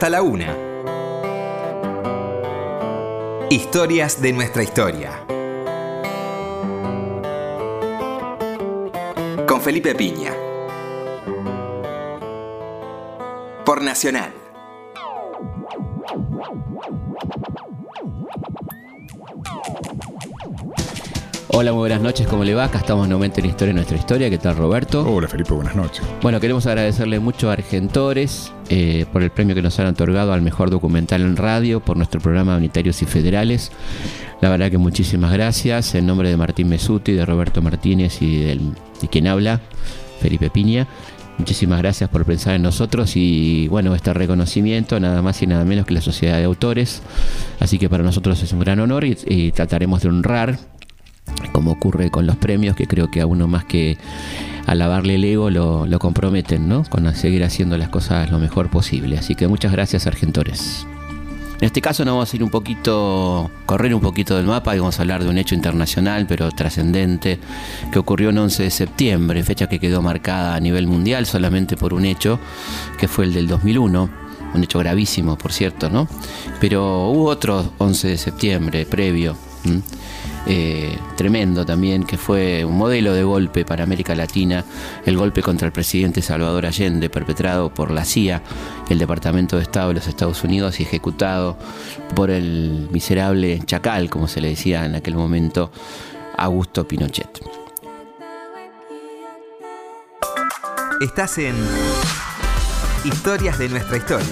hasta la una. Historias de nuestra historia. Con Felipe Piña. Por Nacional. Hola, muy buenas noches, ¿cómo le va? Acá estamos nuevamente en Historia de Nuestra Historia. ¿Qué tal, Roberto? Hola, Felipe, buenas noches. Bueno, queremos agradecerle mucho a Argentores eh, por el premio que nos han otorgado al mejor documental en radio por nuestro programa Unitarios y Federales. La verdad que muchísimas gracias. En nombre de Martín Mesuti, de Roberto Martínez y de quien habla, Felipe Piña. Muchísimas gracias por pensar en nosotros y bueno, este reconocimiento nada más y nada menos que la Sociedad de Autores. Así que para nosotros es un gran honor y, y trataremos de honrar como ocurre con los premios, que creo que a uno más que alabarle el ego lo, lo comprometen, ¿no? Con seguir haciendo las cosas lo mejor posible. Así que muchas gracias, Argentores. En este caso nos vamos a ir un poquito, correr un poquito del mapa y vamos a hablar de un hecho internacional pero trascendente que ocurrió el 11 de septiembre, fecha que quedó marcada a nivel mundial solamente por un hecho que fue el del 2001, un hecho gravísimo por cierto, ¿no? Pero hubo otro 11 de septiembre previo. Eh, tremendo también, que fue un modelo de golpe para América Latina, el golpe contra el presidente Salvador Allende, perpetrado por la CIA, el Departamento de Estado de los Estados Unidos y ejecutado por el miserable chacal, como se le decía en aquel momento, Augusto Pinochet. Estás en Historias de nuestra historia,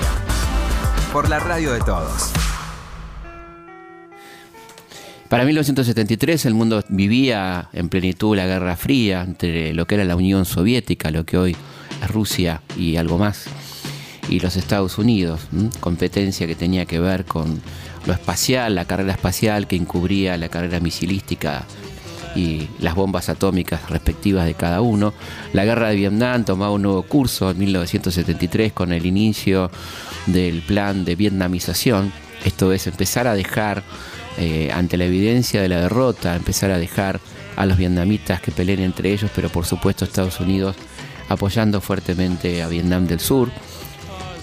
por la radio de todos. Para 1973 el mundo vivía en plenitud la Guerra Fría entre lo que era la Unión Soviética, lo que hoy es Rusia y algo más, y los Estados Unidos, competencia que tenía que ver con lo espacial, la carrera espacial que encubría la carrera misilística y las bombas atómicas respectivas de cada uno. La guerra de Vietnam tomaba un nuevo curso en 1973 con el inicio del plan de vietnamización, esto es empezar a dejar eh, ante la evidencia de la derrota, empezar a dejar a los vietnamitas que peleen entre ellos, pero por supuesto Estados Unidos apoyando fuertemente a Vietnam del Sur.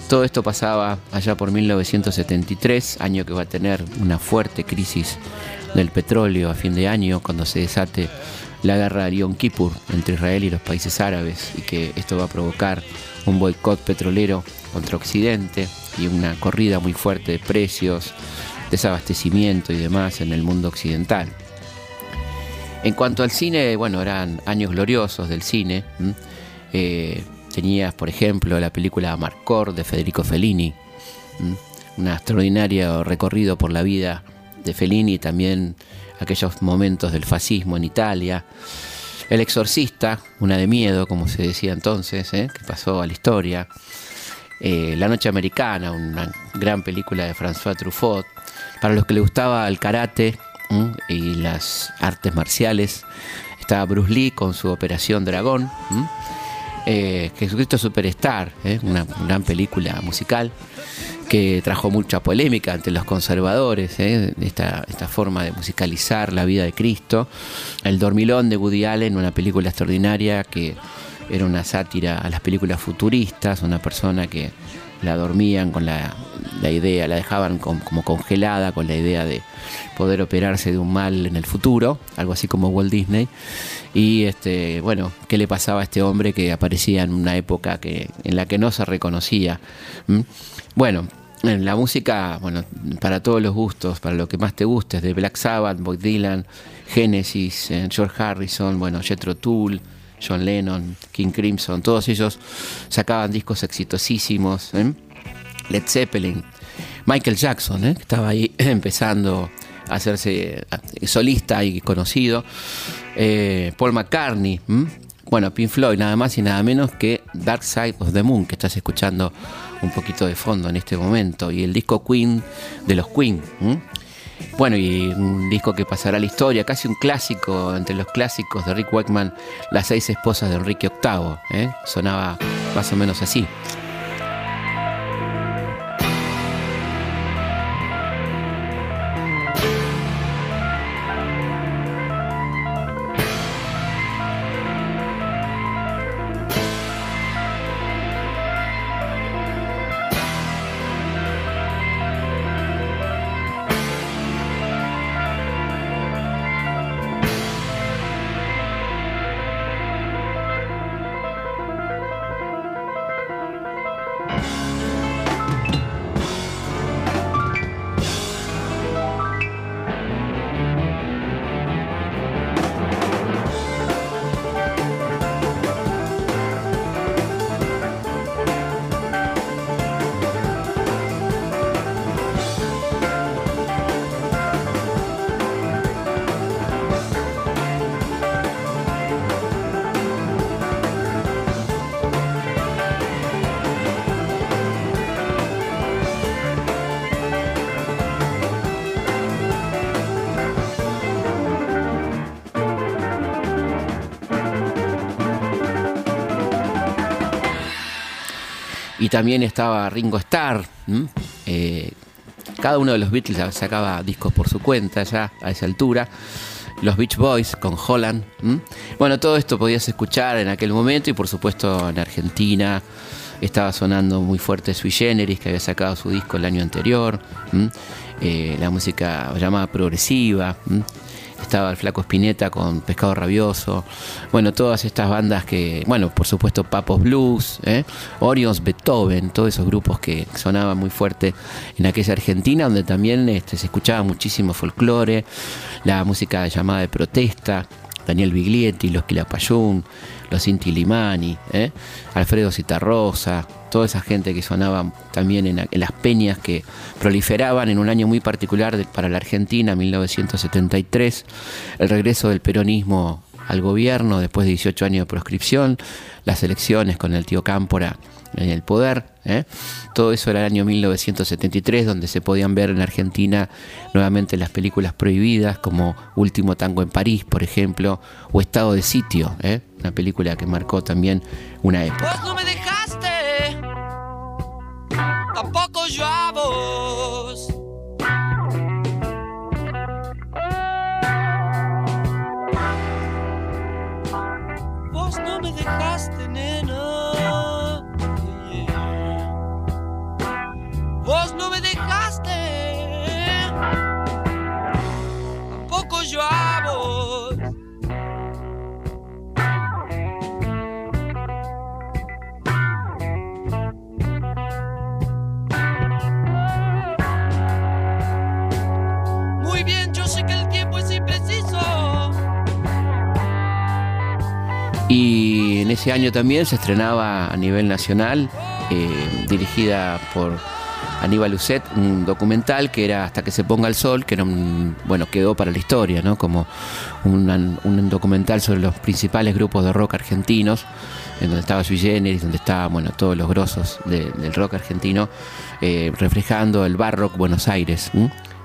Todo esto pasaba allá por 1973, año que va a tener una fuerte crisis del petróleo a fin de año, cuando se desate la guerra de Yom Kippur entre Israel y los países árabes, y que esto va a provocar un boicot petrolero contra Occidente y una corrida muy fuerte de precios, desabastecimiento y demás en el mundo occidental. En cuanto al cine, bueno, eran años gloriosos del cine. Eh, tenías, por ejemplo, la película Marcor de Federico Fellini, un extraordinario recorrido por la vida de Fellini y también aquellos momentos del fascismo en Italia. El Exorcista, una de miedo, como se decía entonces, ¿eh? que pasó a la historia. Eh, la Noche Americana, una gran película de François Truffaut. Para los que le gustaba el karate y las artes marciales, estaba Bruce Lee con su Operación Dragón. Eh, Jesucristo Superstar, ¿eh? una gran película musical que trajo mucha polémica ante los conservadores, ¿eh? esta, forma de musicalizar la vida de Cristo. El Dormilón de Woody Allen, una película extraordinaria que era una sátira a las películas futuristas, una persona que la dormían con la, idea, la dejaban como congelada con la idea de poder operarse de un mal en el futuro, algo así como Walt Disney. Y este, bueno, ¿qué le pasaba a este hombre que aparecía en una época que, en la que no se reconocía? ¿Mm? Bueno, en la música, bueno, para todos los gustos, para lo que más te guste, de Black Sabbath, Bob Dylan, Genesis, eh, George Harrison, bueno, Jethro Tull, John Lennon, King Crimson, todos ellos sacaban discos exitosísimos. ¿eh? Led Zeppelin, Michael Jackson, ¿eh? que estaba ahí empezando a hacerse solista y conocido, eh, Paul McCartney, bueno, Pink Floyd, nada más y nada menos que Dark Side of the Moon, que estás escuchando un poquito de fondo en este momento, y el disco Queen de los Queen. Bueno, y un disco que pasará a la historia, casi un clásico, entre los clásicos de Rick Wakeman, Las seis esposas de Enrique VIII. ¿eh? Sonaba más o menos así. Bye. Y también estaba Ringo Starr. Eh, cada uno de los Beatles sacaba discos por su cuenta ya a esa altura. Los Beach Boys con Holland. Bueno, todo esto podías escuchar en aquel momento y por supuesto en Argentina estaba sonando muy fuerte Sui Generis, que había sacado su disco el año anterior. Eh, la música llamada progresiva estaba el Flaco Espineta con Pescado Rabioso, bueno, todas estas bandas que, bueno, por supuesto Papos Blues, ¿eh? Orions, Beethoven, todos esos grupos que sonaban muy fuerte en aquella Argentina, donde también este, se escuchaba muchísimo folclore, la música llamada de protesta, Daniel Biglietti, los Quilapayún, los Inti Limani, ¿eh? Alfredo Citarrosa, toda esa gente que sonaba también en, las peñas que proliferaban en un año muy particular para la Argentina, 1973, el regreso del peronismo al gobierno después de 18 años de proscripción, las elecciones con el tío Cámpora en el poder. ¿eh? Todo eso era el año 1973, donde se podían ver en Argentina nuevamente las películas prohibidas, como Último Tango en París, por ejemplo, o Estado de Sitio, ¿eh? una película que marcó también una época. Y en ese año también se estrenaba a nivel nacional, eh, dirigida por Aníbal Lucet, un documental que era Hasta que se ponga el sol, que era bueno, quedó para la historia. Como un, documental sobre los principales grupos de rock argentinos, en donde estaba Sui Generis, donde estaban, bueno, todos los grosos del rock argentino, eh, reflejando el barrock Buenos Aires,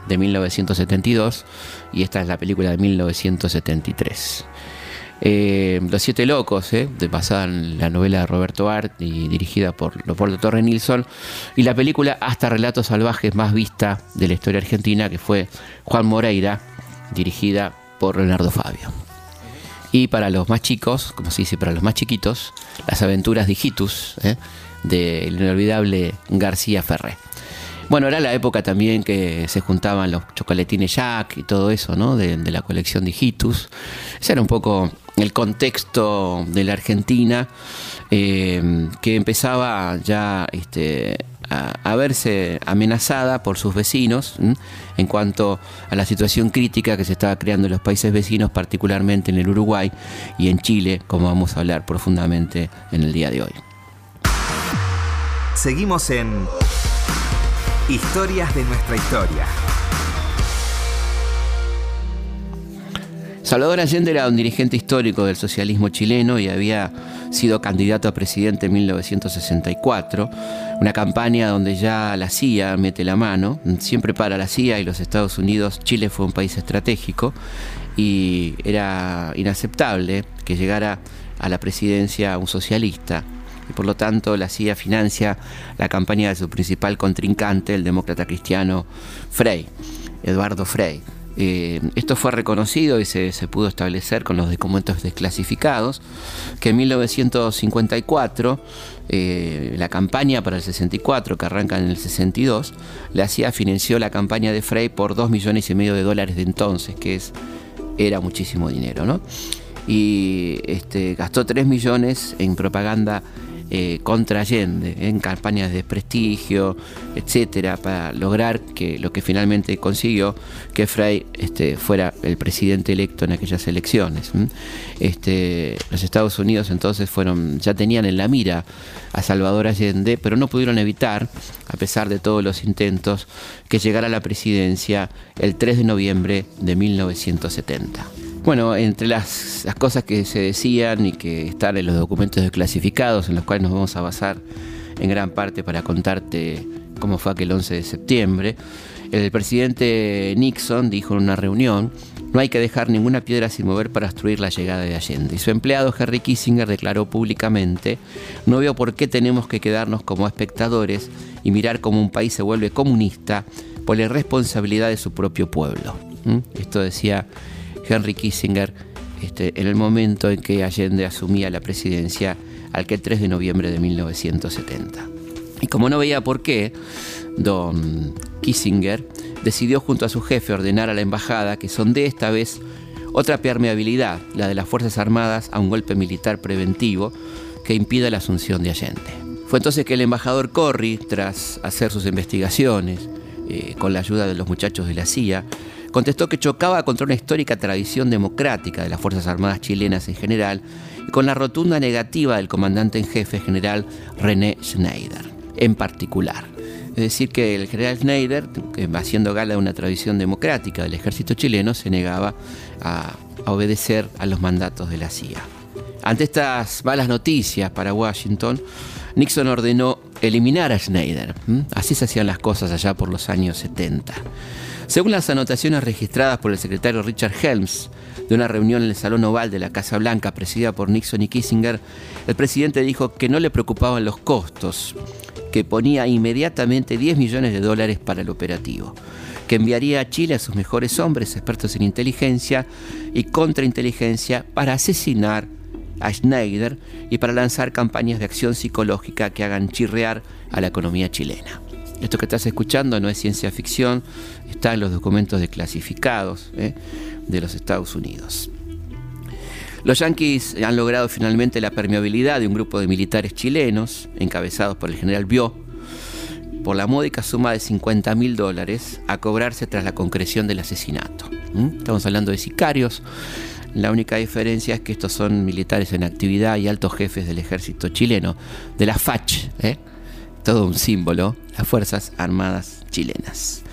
de 1972, y esta es la película de 1973. Eh, Los Siete Locos, eh, basada en la novela de Roberto Art y dirigida por Leopoldo Torre Nilsson, y la película Hasta Relatos Salvajes más vista de la historia argentina, que fue Juan Moreira, dirigida por Leonardo Fabio. Y para los más chicos, como se dice para los más chiquitos, Las aventuras de Hijitus, eh, del inolvidable García Ferré. Bueno, era la época también que se juntaban los chocolatines Jack y todo eso, ¿no? De, la colección de Hijitus. Ese era un poco el contexto de la Argentina, eh, que empezaba ya este, a, verse amenazada por sus vecinos en cuanto a la situación crítica que se estaba creando en los países vecinos, particularmente en el Uruguay y en Chile, como vamos a hablar profundamente en el día de hoy. Seguimos en Historias de nuestra historia. Salvador Allende era un dirigente histórico del socialismo chileno y había sido candidato a presidente en 1964, una campaña donde ya la CIA mete la mano, siempre para la CIA y los Estados Unidos Chile fue un país estratégico y era inaceptable que llegara a la presidencia un socialista. Y por lo tanto la CIA financia la campaña de su principal contrincante, el demócrata cristiano Frey, Eduardo Frey. Eh, esto fue reconocido y se, pudo establecer con los documentos desclasificados que en 1954 eh, la campaña para el 64 que arranca en el 62 la CIA financió la campaña de Frey por 2 millones y medio de dólares de entonces que es era muchísimo dinero ¿no? y este, gastó 3 millones en propaganda eh, contra Allende, en campañas de desprestigio, etcétera, para lograr que lo que finalmente consiguió, que Frey este, fuera el presidente electo en aquellas elecciones. Este, los Estados Unidos entonces fueron, ya tenían en la mira a Salvador Allende, pero no pudieron evitar, a pesar de todos los intentos, que llegara a la presidencia el 3 de noviembre de 1970. Bueno, entre las, cosas que se decían y que están en los documentos desclasificados, en los cuales nos vamos a basar en gran parte para contarte cómo fue aquel 11 de septiembre, el presidente Nixon dijo en una reunión, no hay que dejar ninguna piedra sin mover para obstruir la llegada de Allende. Y su empleado Henry Kissinger declaró públicamente, no veo por qué tenemos que quedarnos como espectadores y mirar cómo un país se vuelve comunista por la irresponsabilidad de su propio pueblo. ¿Mm? Esto decía Henry Kissinger este, en el momento en que Allende asumía la presidencia aquel 3 de noviembre de 1970. Y como no veía por qué, don Kissinger decidió junto a su jefe ordenar a la embajada que sondee esta vez otra permeabilidad, la de las Fuerzas Armadas, a un golpe militar preventivo que impida la asunción de Allende. Fue entonces que el embajador Corry, tras hacer sus investigaciones, eh, con la ayuda de los muchachos de la CIA, contestó que chocaba contra una histórica tradición democrática de las Fuerzas Armadas chilenas en general y con la rotunda negativa del comandante en jefe general René Schneider en particular. Es decir, que el general Schneider, haciendo gala de una tradición democrática del ejército chileno, se negaba a, obedecer a los mandatos de la CIA. Ante estas malas noticias para Washington, Nixon ordenó eliminar a Schneider. Así se hacían las cosas allá por los años 70. Según las anotaciones registradas por el secretario Richard Helms de una reunión en el Salón Oval de la Casa Blanca presidida por Nixon y Kissinger, el presidente dijo que no le preocupaban los costos, que ponía inmediatamente 10 millones de dólares para el operativo, que enviaría a Chile a sus mejores hombres expertos en inteligencia y contrainteligencia para asesinar a Schneider y para lanzar campañas de acción psicológica que hagan chirrear a la economía chilena. Esto que estás escuchando no es ciencia ficción, está en los documentos declasificados ¿eh? de los Estados Unidos. Los yanquis han logrado finalmente la permeabilidad de un grupo de militares chilenos, encabezados por el general Bió, por la módica suma de 50 mil dólares a cobrarse tras la concreción del asesinato. Estamos hablando de sicarios. La única diferencia es que estos son militares en actividad y altos jefes del ejército chileno, de la FACH, ¿eh? Todo un símbolo, las Fuerzas Armadas chilenas.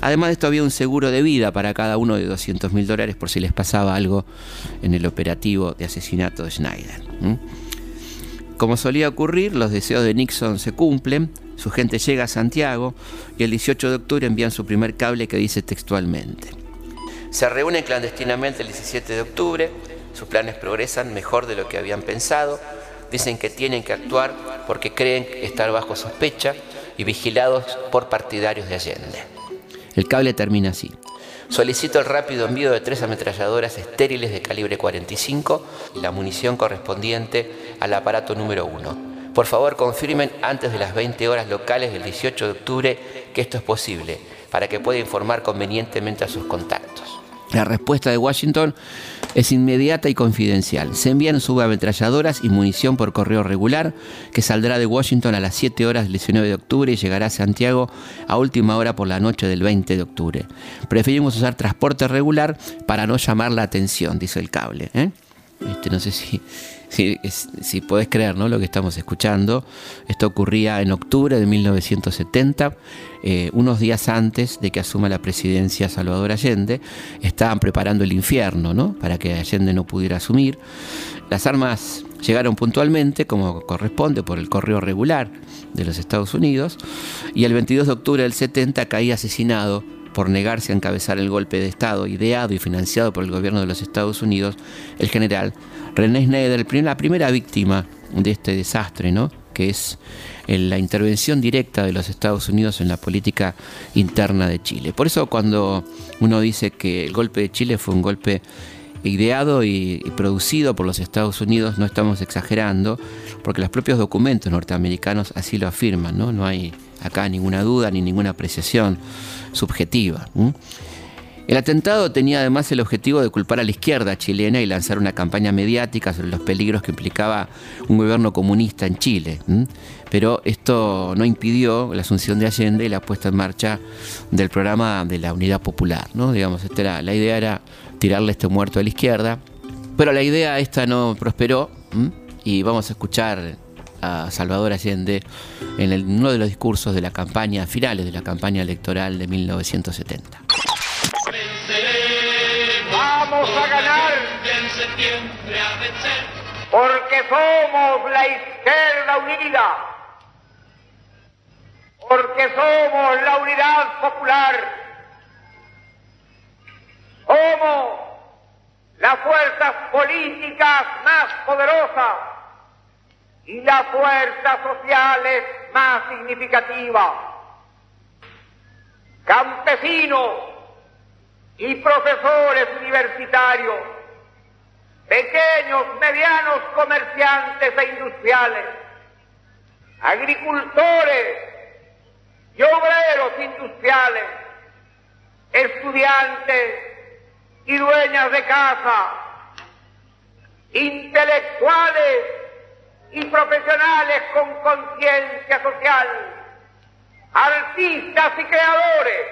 Además de esto había un seguro de vida para cada uno de 200 mil dólares por si les pasaba algo en el operativo de asesinato de Schneider. Como solía ocurrir, los deseos de Nixon se cumplen, su gente llega a Santiago y el 18 de octubre envían su primer cable que dice textualmente. Se reúnen clandestinamente el 17 de octubre, sus planes progresan mejor de lo que habían pensado, dicen que tienen que actuar porque creen estar bajo sospecha y vigilados por partidarios de Allende. El cable termina así. Solicito el rápido envío de tres ametralladoras estériles de calibre 45 y la munición correspondiente al aparato número 1. Por favor, confirmen antes de las 20 horas locales del 18 de octubre que esto es posible, para que pueda informar convenientemente a sus contactos. La respuesta de Washington es inmediata y confidencial. Se envían subametralladoras y munición por correo regular que saldrá de Washington a las 7 horas del 19 de octubre y llegará a Santiago a última hora por la noche del 20 de octubre. Preferimos usar transporte regular para no llamar la atención, dice el cable. ¿eh? Este, no sé si si, si podés creer ¿no? lo que estamos escuchando. Esto ocurría en octubre de 1970, eh, unos días antes de que asuma la presidencia Salvador Allende. Estaban preparando el infierno ¿no? para que Allende no pudiera asumir. Las armas llegaron puntualmente, como corresponde, por el correo regular de los Estados Unidos, y el 22 de octubre del 70 caía asesinado por negarse a encabezar el golpe de Estado ideado y financiado por el gobierno de los Estados Unidos, el general René Schneider, la primera víctima de este desastre, ¿no? que es la intervención directa de los Estados Unidos en la política interna de Chile. Por eso cuando uno dice que el golpe de Chile fue un golpe ideado y, producido por los Estados Unidos, no estamos exagerando, porque los propios documentos norteamericanos así lo afirman, no, no hay acá ninguna duda ni ninguna apreciación subjetiva. El atentado tenía además el objetivo de culpar a la izquierda chilena y lanzar una campaña mediática sobre los peligros que implicaba un gobierno comunista en Chile. Pero esto no impidió la asunción de Allende y la puesta en marcha del programa de la Unidad Popular. ¿no? Digamos, esta la idea era tirarle este muerto a la izquierda, pero la idea esta no prosperó y vamos a escuchar a Salvador Allende en uno de los discursos de la campaña, finales de la campaña electoral de 1970. Vamos a ganar. Porque somos la izquierda unida, porque somos la unidad popular, somos las fuerzas políticas más poderosas y las fuerzas sociales más significativas. Campesinos y profesores universitarios, pequeños, medianos comerciantes e industriales, agricultores y obreros industriales, estudiantes y dueñas de casa, intelectuales y profesionales con conciencia social, artistas y creadores,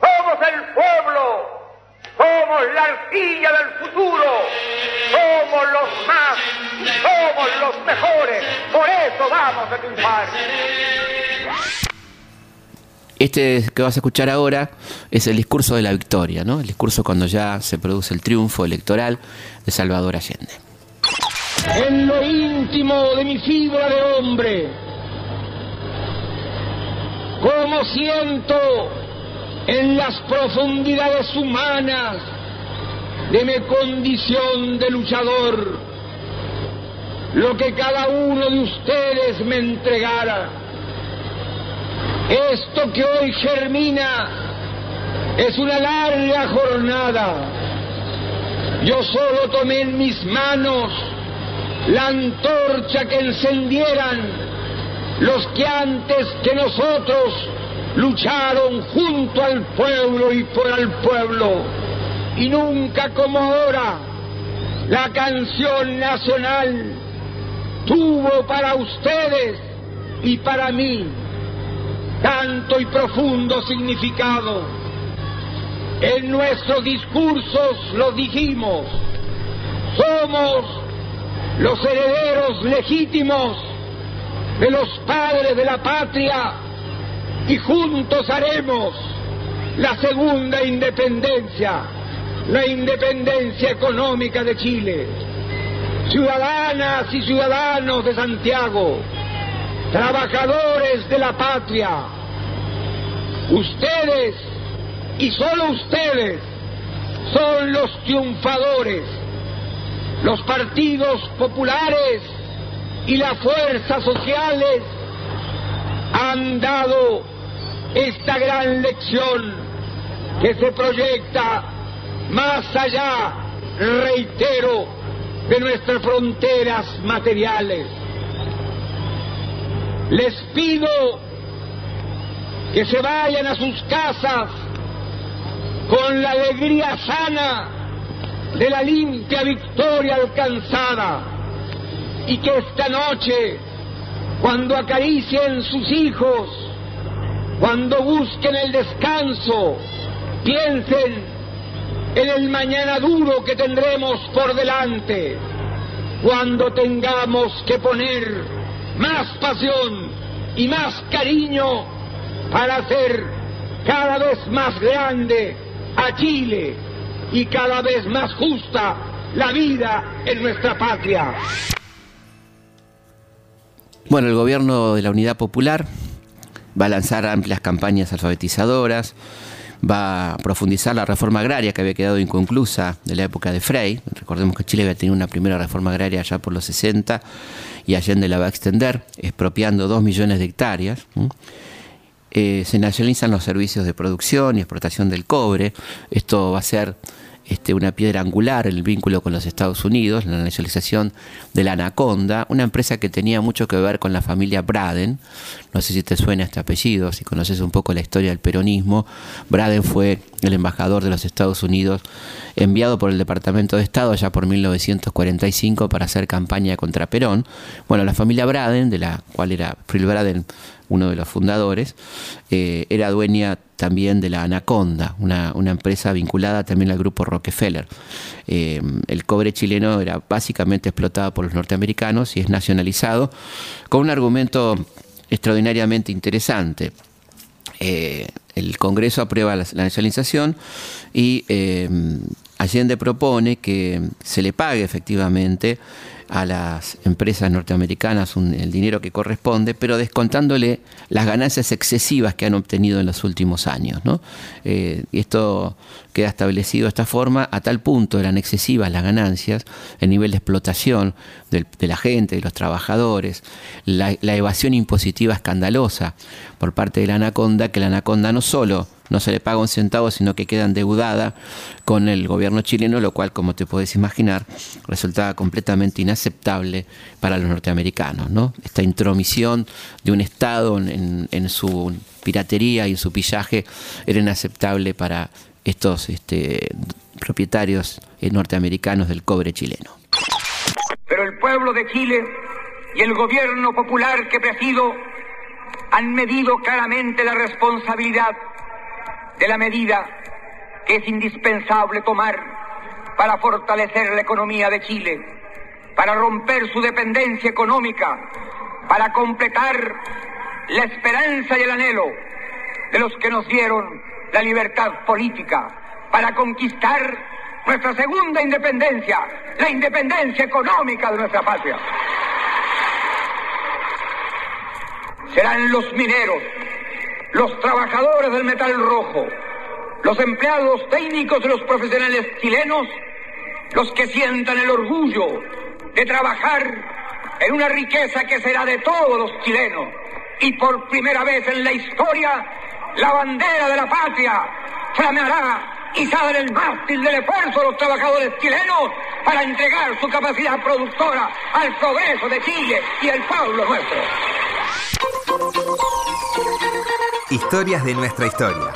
somos el pueblo, somos la arcilla del futuro, somos los más, somos los mejores, por eso vamos a triunfar. Este que vas a escuchar ahora es el discurso de la victoria, ¿no? El discurso cuando ya se produce el triunfo electoral de Salvador Allende. En lo íntimo de mi fibra de hombre, como siento en las profundidades humanas de mi condición de luchador, lo que cada uno de ustedes me entregara. Esto que hoy germina es una larga jornada. Yo solo tomé en mis manos la antorcha que encendieran los que antes que nosotros lucharon junto al pueblo y por el pueblo. Y nunca como ahora la canción nacional tuvo para ustedes y para mí tanto y profundo significado. En nuestros discursos lo dijimos, somos los herederos legítimos de los padres de la patria y juntos haremos la segunda independencia, la independencia económica de Chile. Ciudadanas y ciudadanos de Santiago, trabajadores de la patria, ustedes y solo ustedes son los triunfadores los partidos populares y las fuerzas sociales han dado esta gran lección que se proyecta más allá, reitero, de nuestras fronteras materiales. Les pido que se vayan a sus casas con la alegría sana de la limpia victoria alcanzada. Y que esta noche, cuando acaricien sus hijos, cuando busquen el descanso, piensen en el mañana duro que tendremos por delante, cuando tengamos que poner más pasión y más cariño para hacer cada vez más grande a Chile y cada vez más justa la vida en nuestra patria. Bueno, el gobierno de la Unidad Popular va a lanzar amplias campañas alfabetizadoras, va a profundizar la reforma agraria que había quedado inconclusa de la época de Frey. Recordemos que Chile había tenido una primera reforma agraria ya por los 60 y Allende la va a extender, expropiando 2 millones de hectáreas. Eh, se nacionalizan los servicios de producción y explotación del cobre. Esto va a ser este, una piedra angular en el vínculo con los Estados Unidos, la nacionalización de la Anaconda, una empresa que tenía mucho que ver con la familia Braden. No sé si te suena este apellido, si conoces un poco la historia del peronismo. Braden fue el embajador de los Estados Unidos enviado por el Departamento de Estado ya por 1945 para hacer campaña contra Perón. Bueno, la familia Braden, de la cual era Frill Braden uno de los fundadores, eh, era dueña también de la Anaconda, una, empresa vinculada también al grupo Rockefeller. Eh, el cobre chileno era básicamente explotado por los norteamericanos y es nacionalizado con un argumento extraordinariamente interesante. Eh, el Congreso aprueba la, nacionalización y Allende propone que se le pague efectivamente a las empresas norteamericanas el dinero que corresponde, pero descontándole las ganancias excesivas que han obtenido en los últimos años. Eh, y esto queda establecido de esta forma, a tal punto eran excesivas las ganancias, el nivel de explotación de la gente, de los trabajadores, la evasión impositiva escandalosa por parte de la Anaconda, que la Anaconda no solo no se le paga un centavo, sino que queda endeudada con el gobierno chileno, lo cual, como te puedes imaginar, resultaba completamente inaceptable para los norteamericanos. ¿no? Esta intromisión de un Estado en, su piratería y en su pillaje era inaceptable para estos este, propietarios norteamericanos del cobre chileno. Pero el pueblo de Chile y el gobierno popular que presido han medido claramente la responsabilidad de la medida que es indispensable tomar para fortalecer la economía de Chile, para romper su dependencia económica, para completar la esperanza y el anhelo de los que nos dieron la libertad política, para conquistar nuestra segunda independencia, la independencia económica de nuestra patria. Serán los mineros, los trabajadores del metal rojo, los empleados técnicos de los profesionales chilenos, los que sientan el orgullo de trabajar en una riqueza que será de todos los chilenos. Y por primera vez en la historia, la bandera de la patria flameará y en el mástil del esfuerzo de los trabajadores chilenos para entregar su capacidad productora al progreso de Chile y el pueblo nuestro. Historias de nuestra historia.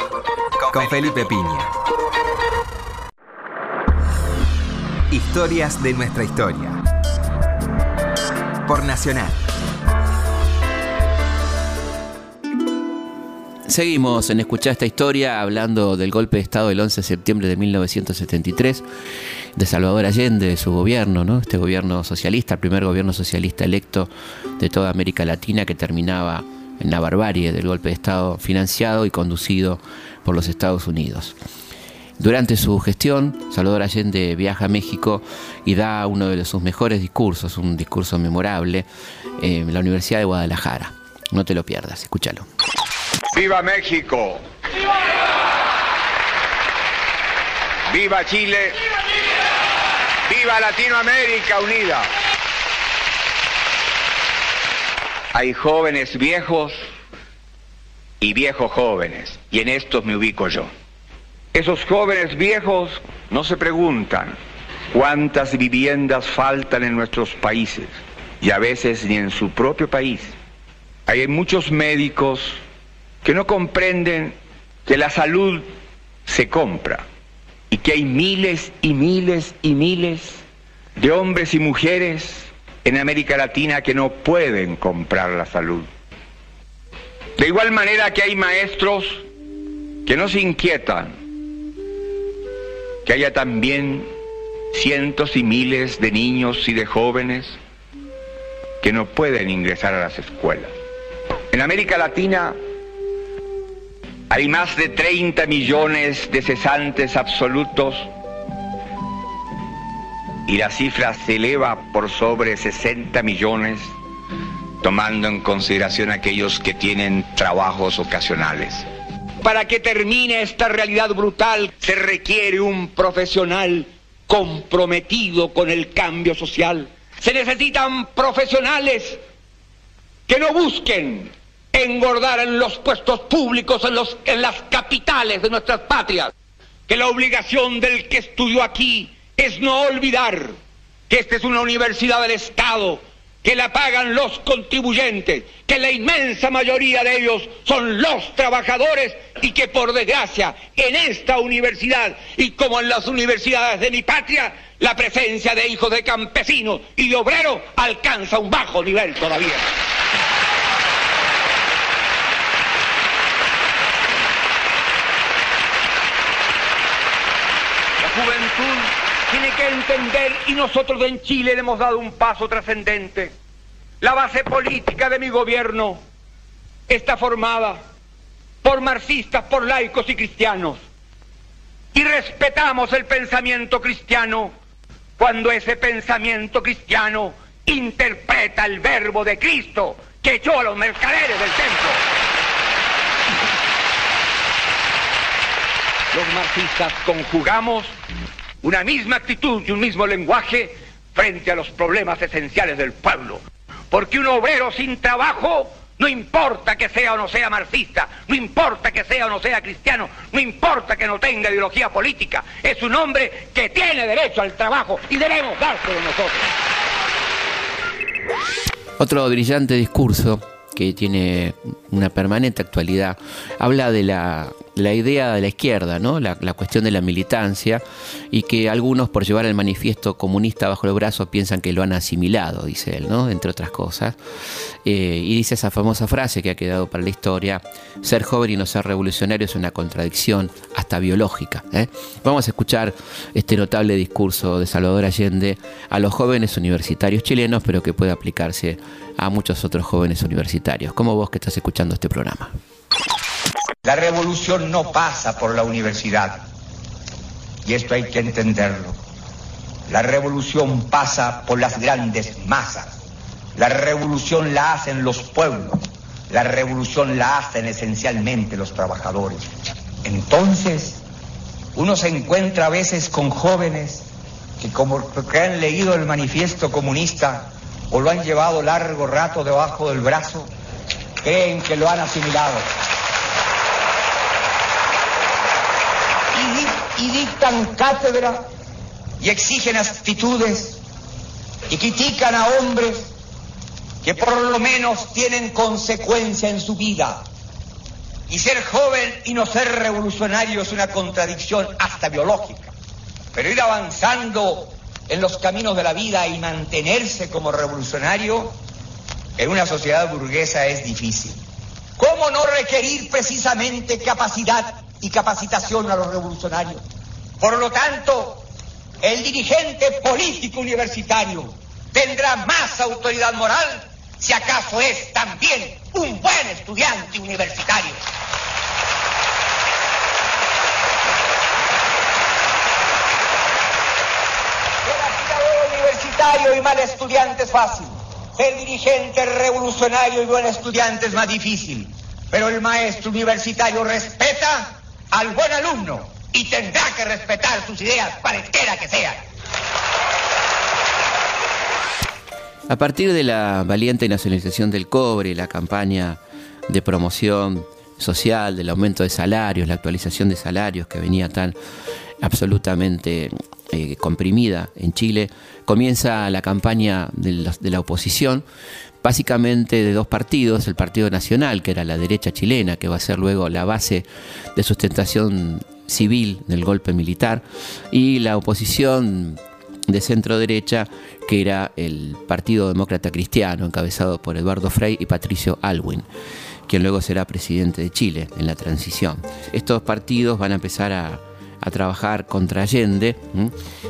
Con Felipe Piña. Historias de nuestra historia. Por Nacional. Seguimos en escuchar esta historia hablando del golpe de Estado del 11 de septiembre de 1973, de Salvador Allende, de su gobierno, ¿no? este gobierno socialista, el primer gobierno socialista electo de toda América Latina que terminaba en la barbarie del golpe de Estado financiado y conducido por los Estados Unidos. Durante su gestión, Salvador Allende viaja a México y da uno de sus mejores discursos, un discurso memorable, en la Universidad de Guadalajara. No te lo pierdas, escúchalo. ¡Viva México! ¡Viva Chile! ¡Viva Latinoamérica unida! Hay jóvenes viejos y viejos jóvenes, y en estos me ubico yo. Esos jóvenes viejos no se preguntan cuántas viviendas faltan en nuestros países, y a veces ni en su propio país. Hay muchos médicos que no comprenden que la salud se compra y que hay miles y miles y miles de hombres y mujeres en América Latina que no pueden comprar la salud. De igual manera que hay maestros que no se inquietan, que haya también cientos y miles de niños y de jóvenes que no pueden ingresar a las escuelas. En América Latina hay más de 30 millones de cesantes absolutos y la cifra se eleva por sobre 60 millones, tomando en consideración aquellos que tienen trabajos ocasionales. Para que termine esta realidad brutal se requiere un profesional comprometido con el cambio social. Se necesitan profesionales que no busquen engordar en los puestos públicos, en, los, en las capitales de nuestras patrias, que la obligación del que estudió aquí es no olvidar que esta es una universidad del Estado, que la pagan los contribuyentes, que la inmensa mayoría de ellos son los trabajadores y que por desgracia en esta universidad y como en las universidades de mi patria, la presencia de hijos de campesinos y de obreros alcanza un bajo nivel todavía. La juventud tiene que entender, y nosotros en Chile le hemos dado un paso trascendente. La base política de mi gobierno está formada por marxistas, por laicos y cristianos. Y respetamos el pensamiento cristiano cuando ese pensamiento cristiano interpreta el verbo de Cristo que echó a los mercaderes del templo. Los marxistas conjugamos una misma actitud y un mismo lenguaje frente a los problemas esenciales del pueblo. Porque un obrero sin trabajo, no importa que sea o no sea marxista, no importa que sea o no sea cristiano, no importa que no tenga ideología política, es un hombre que tiene derecho al trabajo y debemos dárselo nosotros. Otro brillante discurso que tiene una permanente actualidad habla de la la idea de la izquierda, ¿no? La, cuestión de la militancia y que algunos por llevar el manifiesto comunista bajo el brazo piensan que lo han asimilado, dice él, ¿no? entre otras cosas. Eh, y dice esa famosa frase que ha quedado para la historia, ser joven y no ser revolucionario es una contradicción hasta biológica. ¿eh? Vamos a escuchar este notable discurso de Salvador Allende a los jóvenes universitarios chilenos, pero que puede aplicarse a muchos otros jóvenes universitarios, como vos que estás escuchando este programa. La revolución no pasa por la universidad. Y esto hay que entenderlo. La revolución pasa por las grandes masas. La revolución la hacen los pueblos. La revolución la hacen esencialmente los trabajadores. Entonces, uno se encuentra a veces con jóvenes que como que han leído el manifiesto comunista o lo han llevado largo rato debajo del brazo, creen que lo han asimilado. Y dictan cátedra y exigen actitudes y critican a hombres que por lo menos tienen consecuencia en su vida. Y ser joven y no ser revolucionario es una contradicción hasta biológica. Pero ir avanzando en los caminos de la vida y mantenerse como revolucionario en una sociedad burguesa es difícil. ¿Cómo no requerir precisamente capacidad y capacitación a los revolucionarios. Por lo tanto, el dirigente político universitario tendrá más autoridad moral si acaso es también un buen estudiante universitario. Universitario y mal estudiante es fácil. Ser dirigente revolucionario y buen estudiante es más difícil. Pero el maestro universitario respeta al buen alumno y tendrá que respetar sus ideas, cualquiera que sean. A partir de la valiente nacionalización del cobre, la campaña de promoción social, del aumento de salarios, la actualización de salarios que venía tan absolutamente eh, comprimida en Chile, comienza la campaña de la oposición básicamente de dos partidos, el Partido Nacional, que era la derecha chilena, que va a ser luego la base de sustentación civil del golpe militar, y la oposición de centro derecha, que era el Partido Demócrata Cristiano, encabezado por Eduardo Frei y Patricio Alwin, quien luego será presidente de Chile en la transición. Estos partidos van a empezar a, a trabajar contra Allende.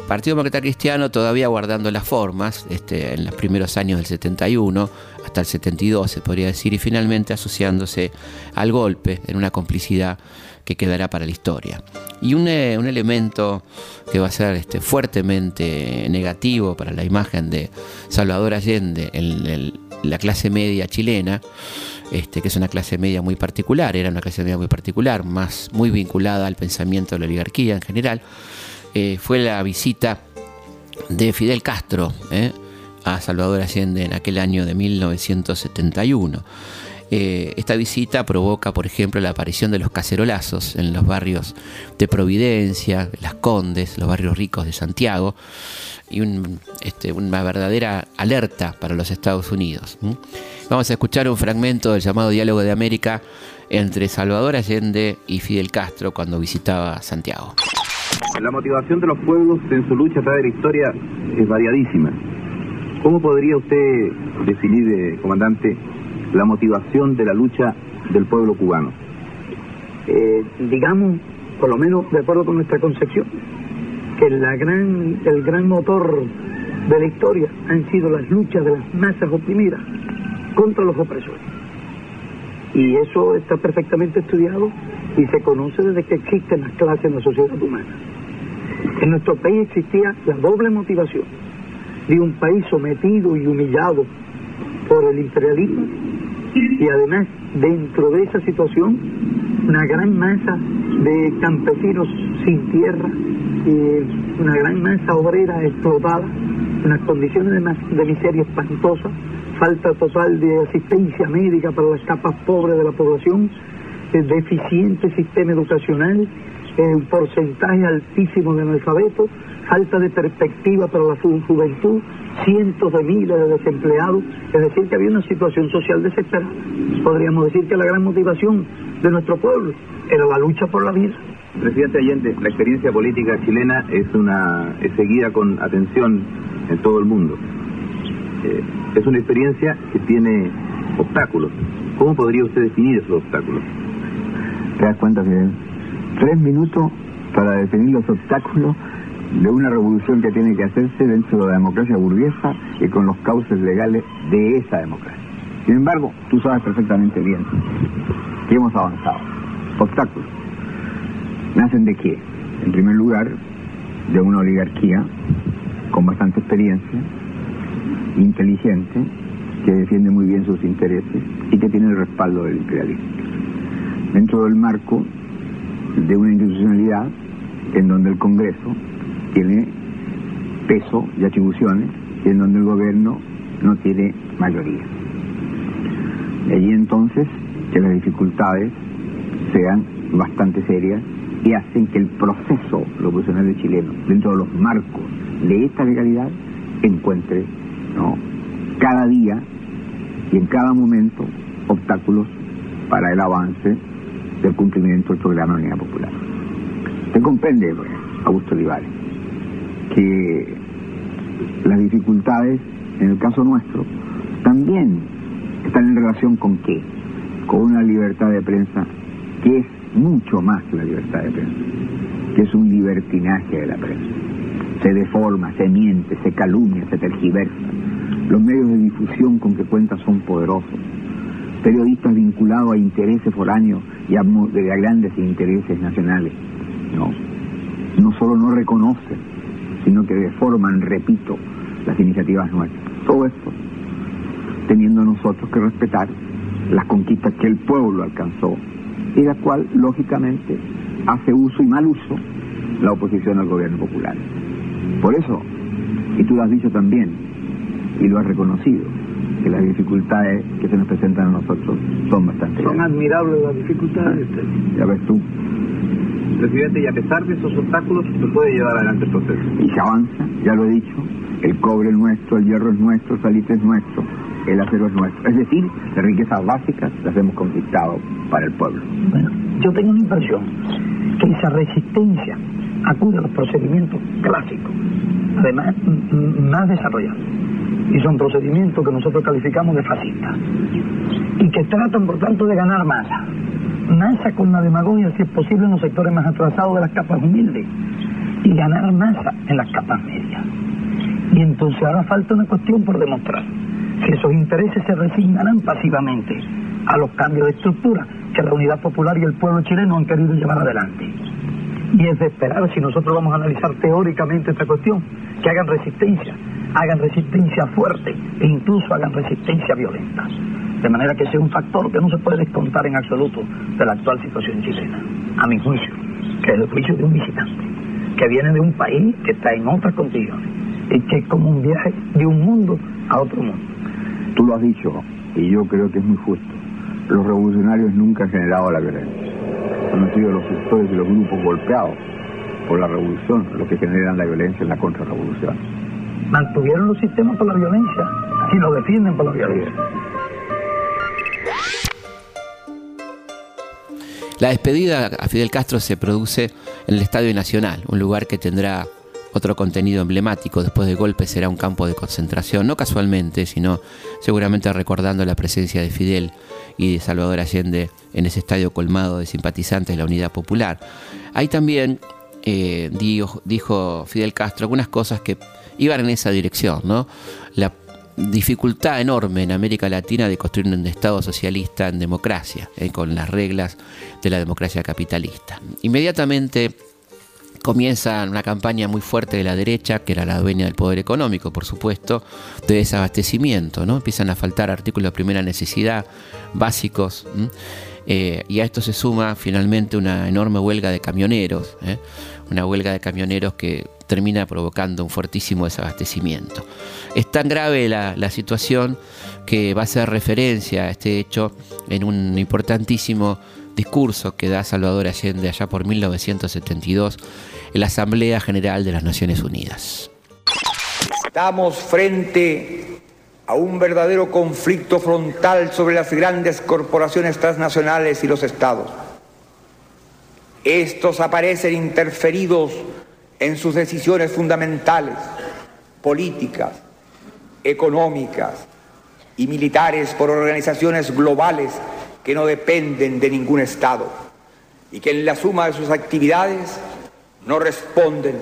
Partido Demócrata Cristiano todavía guardando las formas este, en los primeros años del 71 hasta el 72 se podría decir y finalmente asociándose al golpe en una complicidad que quedará para la historia. Y un, eh, elemento que va a ser este, fuertemente negativo para la imagen de Salvador Allende en la clase media chilena este, que es una clase media muy particular, era una clase media muy particular, más muy vinculada al pensamiento de la oligarquía en general, eh, fue la visita de Fidel Castro eh, a Salvador Allende en aquel año de 1971. Eh, esta visita provoca, por ejemplo, la aparición de los cacerolazos en los barrios de Providencia, Las Condes, los barrios ricos de Santiago, y este, una verdadera alerta para los Estados Unidos. Vamos a escuchar un fragmento del llamado Diálogo de América entre Salvador Allende y Fidel Castro cuando visitaba Santiago. La motivación de los pueblos en su lucha a través de la historia es variadísima. ¿Cómo podría usted definir, eh, comandante, la motivación de la lucha del pueblo cubano? Eh, digamos, por lo menos de acuerdo con nuestra concepción, que la gran, el gran motor de la historia han sido las luchas de las masas oprimidas contra los opresores. Y eso está perfectamente estudiado y se conoce desde que existen las clases en la sociedad humana. En nuestro país existía la doble motivación de un país sometido y humillado por el imperialismo y además dentro de esa situación una gran masa de campesinos sin tierra y una gran masa obrera explotada, unas condiciones de, de miseria espantosas falta total de asistencia médica para las capas pobres de la población, deficiente sistema educacional, un porcentaje altísimo de analfabetos, falta de perspectiva para la juventud, cientos de miles de desempleados, es decir, que había una situación social desesperada. Podríamos decir que la gran motivación de nuestro pueblo era la lucha por la vida. Presidente Allende, la experiencia política chilena es, una, es seguida con atención en todo el mundo. Eh, es una experiencia que tiene obstáculos. ¿Cómo podría usted definir esos obstáculos? ¿Te das cuenta, Fidel? Tres minutos para definir los obstáculos de una revolución que tiene que hacerse dentro de la democracia burguesa y con los cauces legales de esa democracia. Sin embargo, tú sabes perfectamente bien que hemos avanzado. Obstáculos. ¿Nacen de qué? En primer lugar, de una oligarquía con bastante experiencia, inteligente, que defiende muy bien sus intereses y que tiene el respaldo del imperialismo. Dentro del marco de una institucionalidad en donde el Congreso tiene peso y atribuciones y en donde el gobierno no tiene mayoría. De allí entonces que las dificultades sean bastante serias y hacen que el proceso revolucionario chileno, dentro de los marcos de esta legalidad, encuentre ¿no? cada día y en cada momento obstáculos para el avance del cumplimiento del programa de unidad popular. Se comprende, pues, Augusto Olivares, que las dificultades, en el caso nuestro, también están en relación con qué? Con una libertad de prensa que es mucho más que la libertad de prensa, que es un libertinaje de la prensa. Se deforma, se miente, se calumnia, se tergiversa los medios de difusión con que cuenta son poderosos. Periodistas vinculados a intereses foráneos y a, de grandes intereses nacionales. No. No solo no reconocen, sino que deforman, repito, las iniciativas nuestras. Todo esto teniendo nosotros que respetar las conquistas que el pueblo alcanzó y la cual, lógicamente, hace uso y mal uso la oposición al gobierno popular. Por eso, y tú lo has dicho también, y lo ha reconocido, que las dificultades que se nos presentan a nosotros son bastante Son admirables las dificultades. Ya ves tú. Presidente, y a pesar de esos obstáculos, se puede llevar adelante el proceso. Y se avanza, ya lo he dicho, el cobre es nuestro, el hierro es nuestro, el salitre es nuestro, el acero es nuestro. Es decir, las riquezas básicas las hemos conquistado para el pueblo. Bueno, yo tengo una impresión que esa resistencia acude a los procedimientos clásicos, además más desarrollados y son procedimientos que nosotros calificamos de fascistas y que tratan por tanto de ganar masa. Masa con la demagogia si es posible en los sectores más atrasados de las capas humildes y ganar masa en las capas medias. Y entonces ahora falta una cuestión por demostrar, si esos intereses se resignarán pasivamente a los cambios de estructura que la Unidad Popular y el pueblo chileno han querido llevar adelante. Y es de esperar, si nosotros vamos a analizar teóricamente esta cuestión, que hagan resistencia, hagan resistencia fuerte e incluso hagan resistencia violenta. De manera que sea un factor que no se puede descontar en absoluto de la actual situación chilena, a mi juicio, que es el juicio de un visitante, que viene de un país que está en otras condiciones y que es como un viaje de un mundo a otro mundo. Tú lo has dicho y yo creo que es muy justo. los revolucionarios nunca han generado la violencia. Han sido los sectores y los grupos golpeados por la revolución los que generan la violencia en la contrarrevolución. Mantuvieron los sistemas por la violencia y lo defienden por la violencia. La despedida a Fidel Castro se produce en el Estadio Nacional, un lugar que tendrá otro contenido emblemático. Después del golpe será un campo de concentración, no casualmente, sino seguramente recordando la presencia de Fidel y de Salvador Allende en ese estadio colmado de simpatizantes de la Unidad Popular. Ahí también eh, dijo, Fidel Castro algunas cosas que iban en esa dirección, ¿no? La dificultad enorme en América Latina de construir un Estado socialista en democracia, eh, con las reglas de la democracia capitalista. Inmediatamente comienza una campaña muy fuerte de la derecha, que era la dueña del poder económico, por supuesto, de desabastecimiento, ¿no? Empiezan a faltar artículos de primera necesidad, básicos, eh, y a esto se suma finalmente una enorme huelga de camioneros, ¿eh? una huelga de camioneros que termina provocando un fuertísimo desabastecimiento. Es tan grave la, la situación que va a hacer referencia a este hecho en un importantísimo discurso que da Salvador Allende allá por 1972 en la Asamblea General de las Naciones Unidas. Estamos frente a un verdadero conflicto frontal sobre las grandes corporaciones transnacionales y los estados. Estos aparecen interferidos en sus decisiones fundamentales, políticas, económicas y militares por organizaciones globales que no dependen de ningún Estado y que en la suma de sus actividades no responden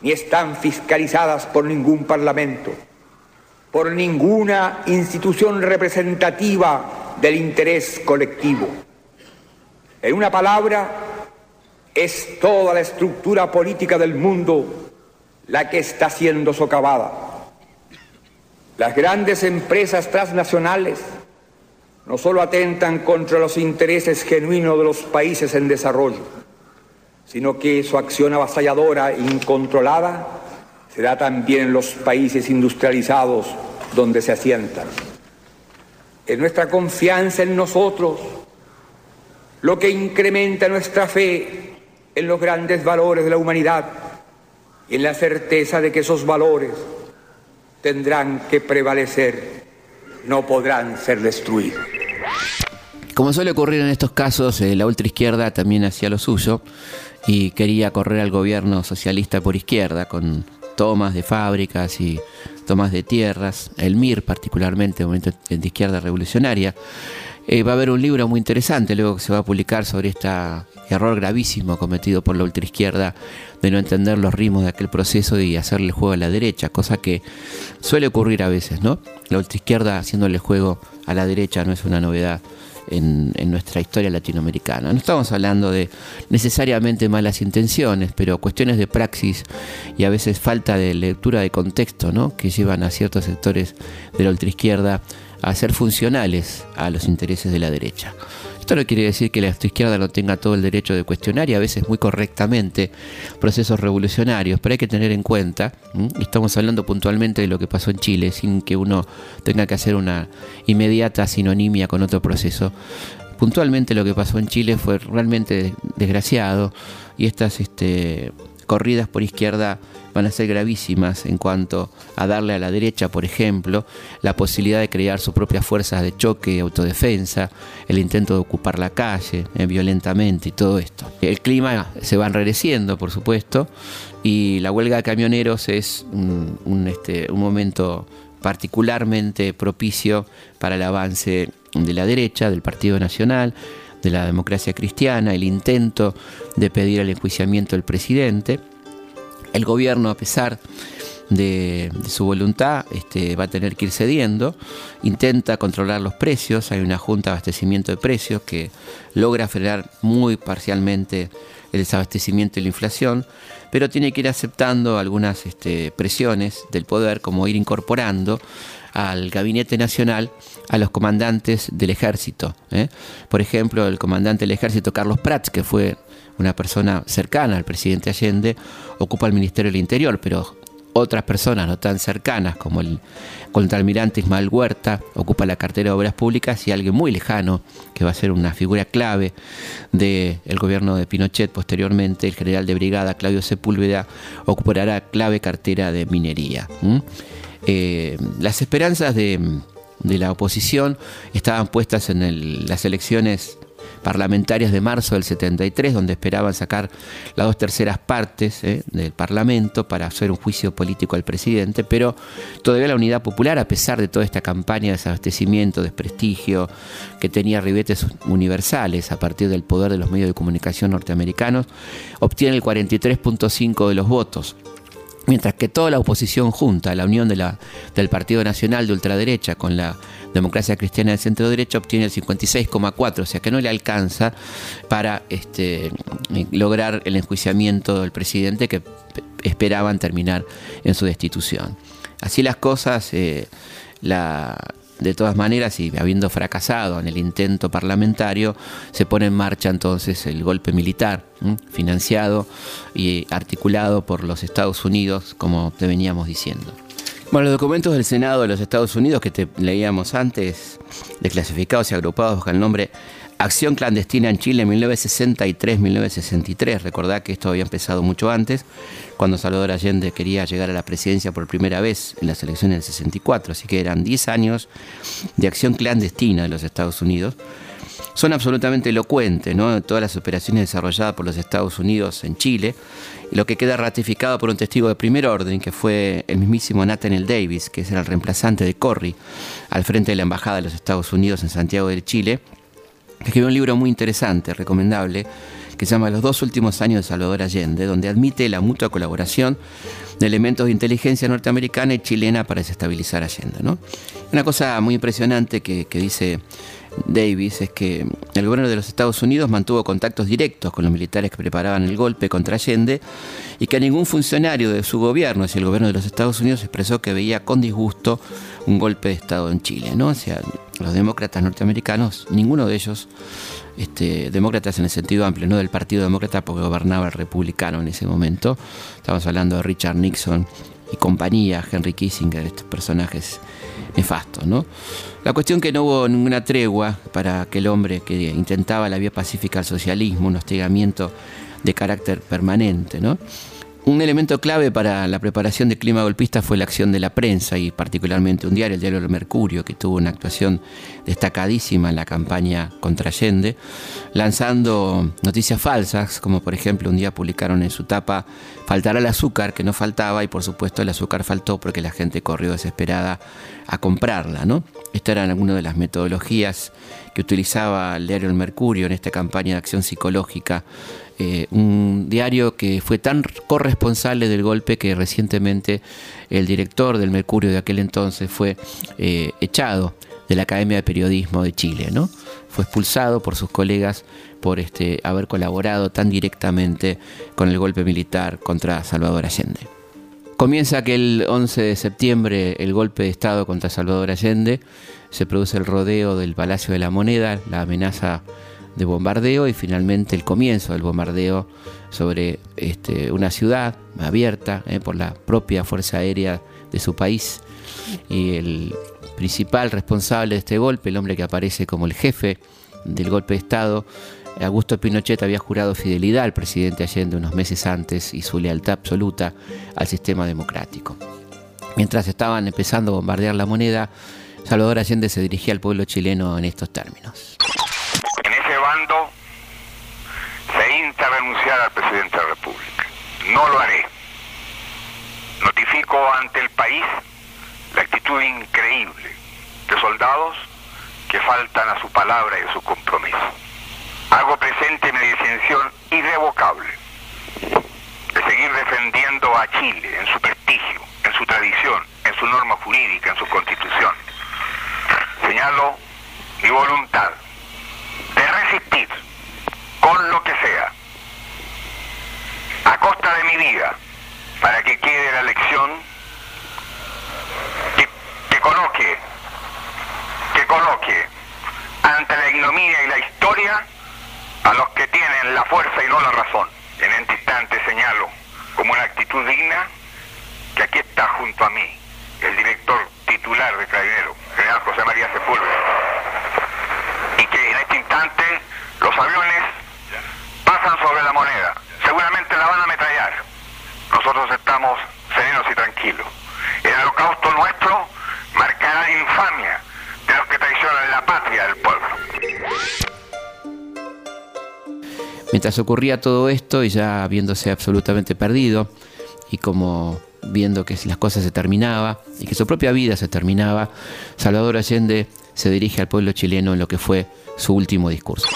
ni están fiscalizadas por ningún parlamento, por ninguna institución representativa del interés colectivo. En una palabra, es toda la estructura política del mundo la que está siendo socavada. Las grandes empresas transnacionales no solo atentan contra los intereses genuinos de los países en desarrollo, sino que su acción avasalladora e incontrolada se da también en los países industrializados donde se asientan. Es nuestra confianza en nosotros lo que incrementa nuestra fe en los grandes valores de la humanidad y en la certeza de que esos valores tendrán que prevalecer, no podrán ser destruidos. Como suele ocurrir en estos casos, eh, la ultraizquierda también hacía lo suyo y quería correr al gobierno socialista por izquierda con tomas de fábricas y tomas de tierras, el MIR particularmente, movimiento de izquierda revolucionaria. Eh, va a haber un libro muy interesante luego que se va a publicar sobre este error gravísimo cometido por la ultraizquierda de no entender los ritmos de aquel proceso y hacerle juego a la derecha, cosa que suele ocurrir a veces, ¿no? La ultraizquierda haciéndole juego a la derecha no es una novedad en, nuestra historia latinoamericana. No estamos hablando de necesariamente malas intenciones, pero cuestiones de praxis y a veces falta de lectura de contexto ¿no? que llevan a ciertos sectores de la ultraizquierda a ser funcionales a los intereses de la derecha. Esto no quiere decir que la izquierda no tenga todo el derecho de cuestionar y a veces muy correctamente procesos revolucionarios, pero hay que tener en cuenta, estamos hablando puntualmente de lo que pasó en Chile, sin que uno tenga que hacer una inmediata sinonimia con otro proceso. Puntualmente lo que pasó en Chile fue realmente desgraciado y estas este, corridas por izquierda van a ser gravísimas en cuanto a darle a la derecha, por ejemplo, la posibilidad de crear sus propias fuerzas de choque y autodefensa, el intento de ocupar la calle eh, violentamente y todo esto. El clima se va enrareciendo, por supuesto, y la huelga de camioneros es un, este, un momento particularmente propicio para el avance de la derecha, del Partido Nacional, de la democracia cristiana, el intento de pedir el enjuiciamiento del presidente. El gobierno, a pesar de, su voluntad, este, va a tener que ir cediendo, intenta controlar los precios, hay una junta de abastecimiento de precios que logra frenar muy parcialmente el desabastecimiento y la inflación, pero tiene que ir aceptando algunas este, presiones del poder, como ir incorporando al Gabinete Nacional a los comandantes del ejército. ¿eh? Por ejemplo, el comandante del ejército Carlos Prats, que fue una persona cercana al presidente Allende, ocupa el Ministerio del Interior, pero otras personas no tan cercanas como el contraalmirante Ismael Huerta ocupa la cartera de Obras Públicas y alguien muy lejano que va a ser una figura clave del gobierno de Pinochet posteriormente, el general de brigada Claudio Sepúlveda ocupará clave cartera de minería. Eh, las esperanzas de, la oposición. Estaban puestas en las elecciones parlamentarias de marzo del 73, donde esperaban sacar las dos terceras partes eh, del Parlamento para hacer un juicio político al presidente, pero todavía la Unidad Popular, a pesar de toda esta campaña de desabastecimiento, desprestigio, que tenía ribetes universales a partir del poder de los medios de comunicación norteamericanos, obtiene el 43.5 de los votos mientras que toda la oposición junta, la unión del Partido Nacional de ultraderecha con la democracia cristiana de centro derecha, obtiene el 56,4, o sea que no le alcanza para este, lograr el enjuiciamiento del presidente que esperaban terminar en su destitución. Así las cosas, eh, la, de todas maneras, y habiendo fracasado en el intento parlamentario, se pone en marcha entonces el golpe militar, financiado y articulado por los Estados Unidos, como te veníamos diciendo. Bueno, los documentos del Senado de los Estados Unidos que te leíamos antes, desclasificados y agrupados bajo el nombre Acción clandestina en Chile 1963-1963. Recordá que esto había empezado mucho antes, cuando Salvador Allende quería llegar a la presidencia por primera vez en las elecciones del 64. Así que eran 10 años de acción clandestina de los Estados Unidos. Son absolutamente elocuentes, ¿no? Todas las operaciones desarrolladas por los Estados Unidos en Chile. lo que queda ratificado por un testigo de primer orden, que fue el mismísimo Nathaniel Davis, que era el reemplazante de Corry al frente de la Embajada de los Estados Unidos en Santiago de Chile escribió un libro muy interesante, recomendable, que se llama Los dos últimos años de Salvador Allende, donde admite la mutua colaboración de elementos de inteligencia norteamericana y chilena para desestabilizar Allende. ¿no? Una cosa muy impresionante que, que dice Davis es que el gobierno de los Estados Unidos mantuvo contactos directos con los militares que preparaban el golpe contra Allende y que ningún funcionario de su gobierno, es el gobierno de los Estados Unidos, expresó que veía con disgusto un golpe de Estado en Chile. ¿no? O sea, los demócratas norteamericanos, ninguno de ellos, este, demócratas en el sentido amplio, no del Partido Demócrata porque gobernaba el republicano en ese momento, estamos hablando de Richard Nixon y compañía, Henry Kissinger, estos personajes nefastos. ¿no? La cuestión que no hubo ninguna tregua para aquel hombre que intentaba la vía pacífica al socialismo, un hostigamiento de carácter permanente. ¿no? Un elemento clave para la preparación del clima golpista fue la acción de la prensa y particularmente un diario, el diario El Mercurio, que tuvo una actuación destacadísima en la campaña contra Allende, lanzando noticias falsas, como por ejemplo un día publicaron en su tapa faltará el azúcar, que no faltaba, y por supuesto el azúcar faltó porque la gente corrió desesperada a comprarla. ¿no? Estas eran algunas de las metodologías que utilizaba el diario El Mercurio en esta campaña de acción psicológica eh, un diario que fue tan corresponsable del golpe que recientemente el director del Mercurio de aquel entonces fue eh, echado de la Academia de Periodismo de Chile, ¿no? Fue expulsado por sus colegas por este, haber colaborado tan directamente con el golpe militar contra Salvador Allende. Comienza aquel 11 de septiembre el golpe de Estado contra Salvador Allende, se produce el rodeo del Palacio de la Moneda, la amenaza de bombardeo y finalmente el comienzo del bombardeo sobre este, una ciudad abierta eh, por la propia Fuerza Aérea de su país. Y el principal responsable de este golpe, el hombre que aparece como el jefe del golpe de Estado, Augusto Pinochet había jurado fidelidad al presidente Allende unos meses antes y su lealtad absoluta al sistema democrático. Mientras estaban empezando a bombardear la moneda, Salvador Allende se dirigía al pueblo chileno en estos términos se insta a al presidente de la República. No lo haré. Notifico ante el país la actitud increíble de soldados que faltan a su palabra y a su compromiso. Hago presente mi distinción irrevocable de seguir defendiendo a Chile en su prestigio, en su tradición, en su norma jurídica, en su constitución. Señalo mi voluntad de resistir con lo que sea, de mi vida, para que quede la lección que, que coloque, que coloque ante la ignominia y la historia a los que tienen la fuerza y no la razón. En este instante señalo como una actitud digna que aquí está junto a mí el director titular de Carabineros, general José María Sepúlveda, y que en este instante los aviones pasan sobre la moneda. Seguramente la van a ametrallar. Nosotros estamos serenos y tranquilos. El holocausto nuestro marcará la infamia de los que traicionan la patria del pueblo. Mientras ocurría todo esto y ya habiéndose absolutamente perdido y como viendo que las cosas se terminaba y que su propia vida se terminaba, Salvador Allende se dirige al pueblo chileno en lo que fue su último discurso.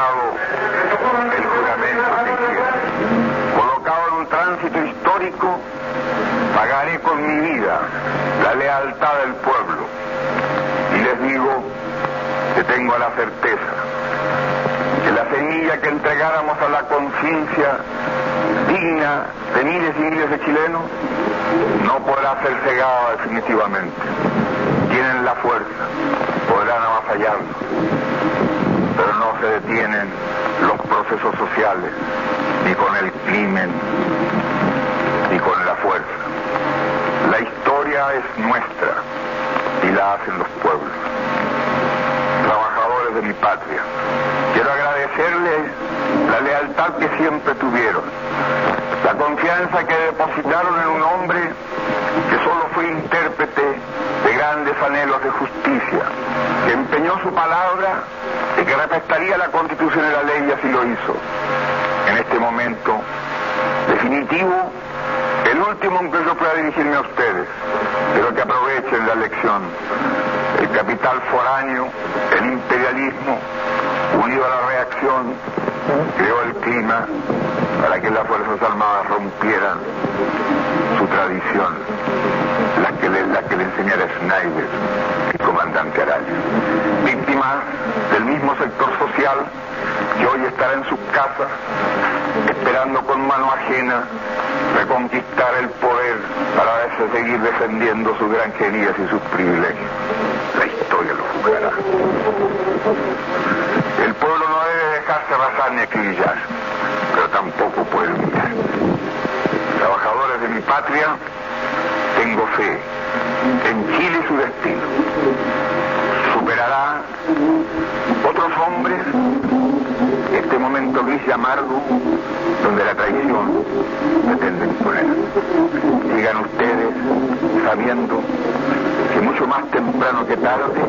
Traicionado el juramento que hicieron. Colocado en un tránsito histórico, pagaré con mi vida la lealtad del pueblo y les digo que tengo la certeza que la semilla que entregáramos a la conciencia digna de miles y miles de chilenos no podrá ser cegada definitivamente. Tienen la fuerza, podrán avasallarnos, pero no se detienen los procesos sociales, ni con el crimen, ni con la fuerza. La historia es nuestra y la hacen los pueblos. Trabajadores de mi patria, quiero agradecerles la lealtad que siempre tuvieron, la confianza que depositaron en un hombre que solo fue intérprete de grandes anhelos de justicia, que empeñó su palabra y que respetaría la constitución y la ley y así lo hizo. En este momento definitivo, el último en que yo pueda dirigirme a ustedes, pero que aprovechen la lección. El capital foráneo, el imperialismo, unido a la reacción, creó el clima para que las Fuerzas Armadas rompieran tradición, la que le, la enseñara Schneider, el comandante Araya. Víctimas del mismo sector social que hoy estará en sus casas esperando con mano ajena reconquistar el poder para seguir defendiendo sus granjerías y sus privilegios. La historia lo juzgará. El pueblo no debe dejarse arrasar ni acribillar, pero tampoco puede humillar. Trabajadores de mi patria, tengo fe en Chile su destino. Superará otros hombres este momento gris y amargo donde la traición pretende imponer. Sigan ustedes sabiendo que mucho más temprano que tarde,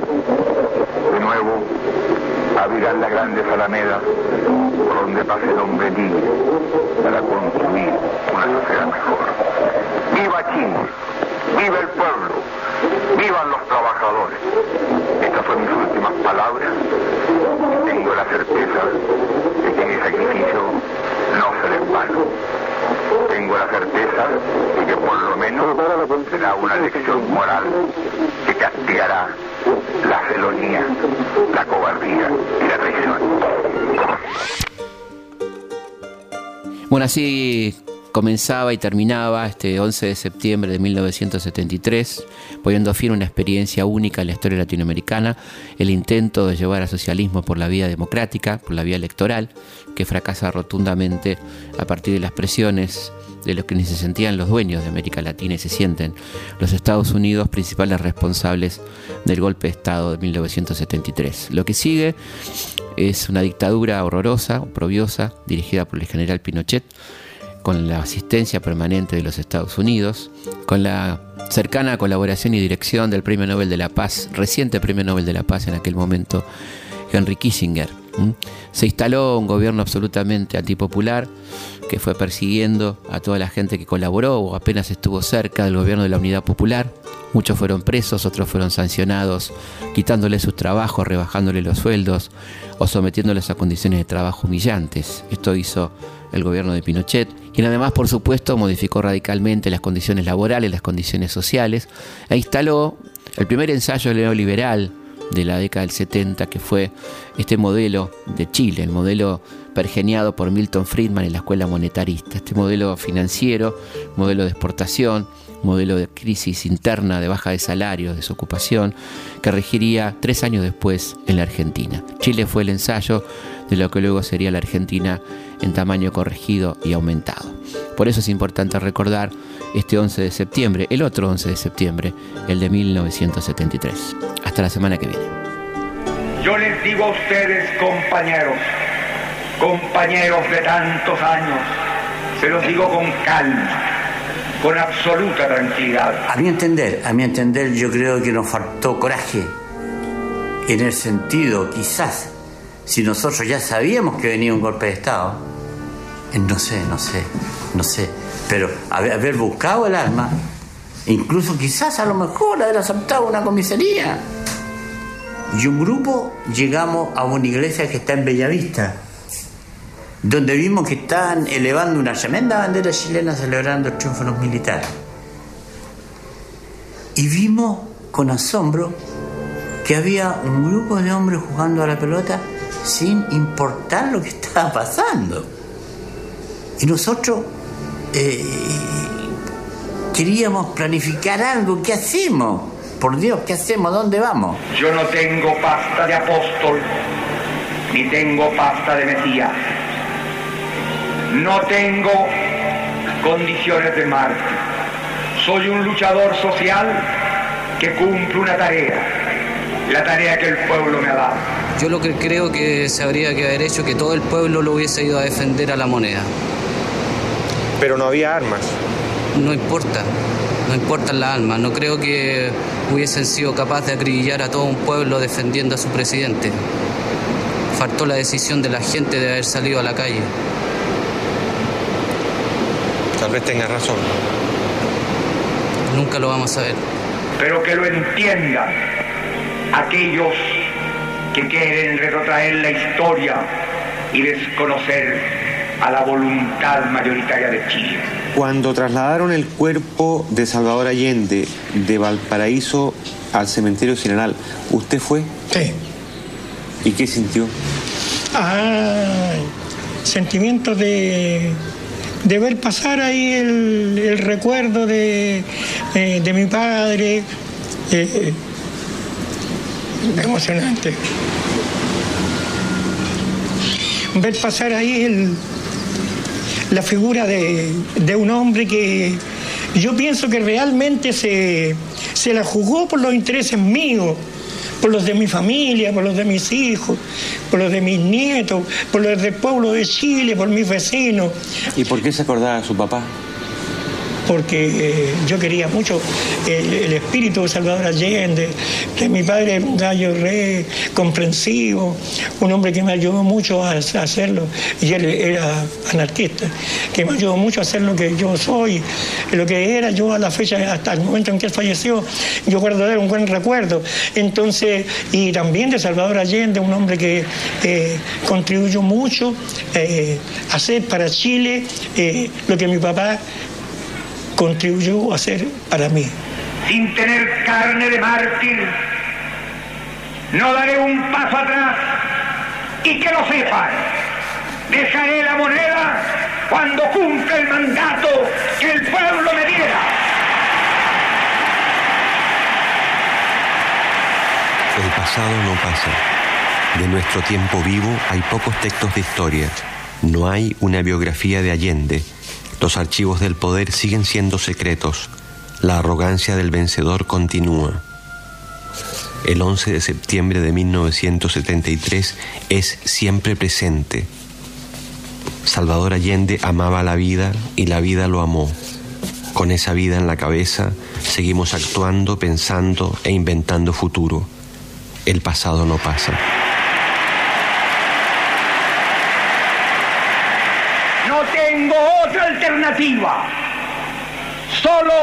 de nuevo abrirán las grandes alamedas por donde pase el hombre libre para construir una sociedad mejor. ¡Viva Chile! ¡Viva el pueblo! ¡Vivan los trabajadores! Estas fueron mis últimas palabras. Tengo la certeza de que mi sacrificio no será en vano. Tengo la certeza de que por lo menos será una lección moral que castigará la felonía, la cobardía y la traición. Bueno, así comenzaba y terminaba este 11 de septiembre de 1973, poniendo fin a una experiencia única en la historia latinoamericana, el intento de llevar al socialismo por la vía democrática, por la vía electoral, que fracasa rotundamente a partir de las presiones de los que ni se sentían los dueños de América Latina y se sienten los Estados Unidos principales responsables del golpe de Estado de 1973. Lo que sigue es una dictadura horrorosa, oprobiosa, dirigida por el general Pinochet, con la asistencia permanente de los Estados Unidos, con la cercana colaboración y dirección del Premio Nobel de la Paz, reciente Premio Nobel de la Paz en aquel momento, Henry Kissinger. Se instaló un gobierno absolutamente antipopular que fue persiguiendo a toda la gente que colaboró o apenas estuvo cerca del gobierno de la Unidad Popular. Muchos fueron presos, otros fueron sancionados, quitándoles sus trabajos, rebajándole los sueldos o sometiéndoles a condiciones de trabajo humillantes. Esto hizo el gobierno de Pinochet, quien además, por supuesto, modificó radicalmente las condiciones laborales, las condiciones sociales, e instaló el primer ensayo neoliberal de la década del 70, que fue este modelo de Chile, el modelo pergeniado por Milton Friedman en la escuela monetarista. Este modelo financiero, modelo de exportación, modelo de crisis interna, de baja de salarios, desocupación, que regiría tres años después en la Argentina. Chile fue el ensayo de lo que luego sería la Argentina en tamaño corregido y aumentado. Por eso es importante recordar este 11 de septiembre, el otro 11 de septiembre, el de 1973. Hasta la semana que viene. Yo les digo a ustedes, compañeros, compañeros de tantos años, se los digo con calma, con absoluta tranquilidad. A mi entender, a mi entender, yo creo que nos faltó coraje. En el sentido, quizás, si nosotros ya sabíamos que venía un golpe de Estado, eh, no sé, no sé, no sé, pero haber, haber buscado el arma, incluso quizás a lo mejor haber asaltado una comisaría. Y un grupo llegamos a una iglesia que está en Bellavista, donde vimos que estaban elevando una tremenda bandera chilena celebrando el triunfo de los militares. Y vimos con asombro que había un grupo de hombres jugando a la pelota sin importar lo que estaba pasando. Y nosotros eh, queríamos planificar algo. ¿Qué hacemos? Por Dios, ¿qué hacemos? ¿Dónde vamos? Yo no tengo pasta de apóstol, ni tengo pasta de Mesías. No tengo condiciones de mártir. Soy un luchador social que cumple una tarea, la tarea que el pueblo me ha dado. Yo lo que creo que se habría que haber hecho que todo el pueblo lo hubiese ido a defender a la moneda. Pero no había armas. No importa, importan las armas. No creo que hubiesen sido capaces de acribillar a todo un pueblo defendiendo a su presidente. Faltó la decisión de la gente de haber salido a la calle. Tal vez tengas razón. Nunca lo vamos a ver. Pero que lo entiendan aquellos que quieren retrotraer la historia y desconocer a la voluntad mayoritaria de Chile. Cuando trasladaron el cuerpo de Salvador Allende de Valparaíso al cementerio general, ¿usted fue? Sí. ¿Y qué sintió? Ah, sentimientos de, de ver pasar ahí el, el recuerdo de, eh, de mi padre. eh, emocionante. Ver pasar ahí el, la figura de, de un hombre que yo pienso que realmente se, se la jugó por los intereses míos, por los de mi familia, por los de mis hijos, por los de mis nietos, por los del pueblo de Chile, por mis vecinos, ¿Y por qué se acordaba de su papá? Porque eh, yo quería mucho el, espíritu de Salvador Allende, que mi padre gallo re comprensivo, un hombre que me ayudó mucho a, hacerlo, y él era anarquista, que me ayudó mucho a hacer lo que yo soy, lo que era yo a la fecha, hasta el momento en que él falleció, yo guardo de él un buen recuerdo. Entonces, y también de Salvador Allende, un hombre que eh, contribuyó mucho eh, a hacer para Chile lo que mi papá contribuyó a hacer para mí. Sin tener carne de mártir, no daré un paso atrás y que lo sepan. Dejaré la moneda cuando cumpla el mandato que el pueblo me diera. El pasado no pasa. De nuestro tiempo vivo hay pocos textos de historia. No hay una biografía de Allende. Los archivos del poder siguen siendo secretos. La arrogancia del vencedor continúa. El 11 de septiembre de 1973 es siempre presente. Salvador Allende amaba la vida y la vida lo amó. Con esa vida en la cabeza, seguimos actuando, pensando e inventando futuro. El pasado no pasa. No tengo otra alternativa. Solo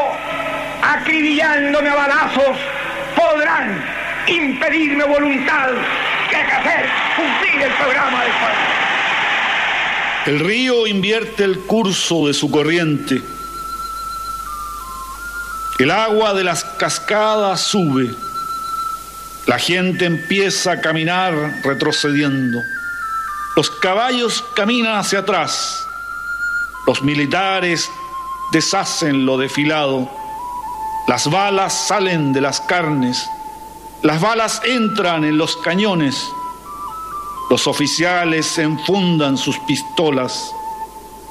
acribillándome a balazos podrán impedirme voluntad que hacer cumplir el programa del pueblo. El río invierte el curso de su corriente. El agua de las cascadas sube. La gente empieza a caminar retrocediendo. Los caballos caminan hacia atrás. Los militares deshacen lo desfilado. Las balas salen de las carnes. Las balas entran en los cañones. Los oficiales enfundan sus pistolas.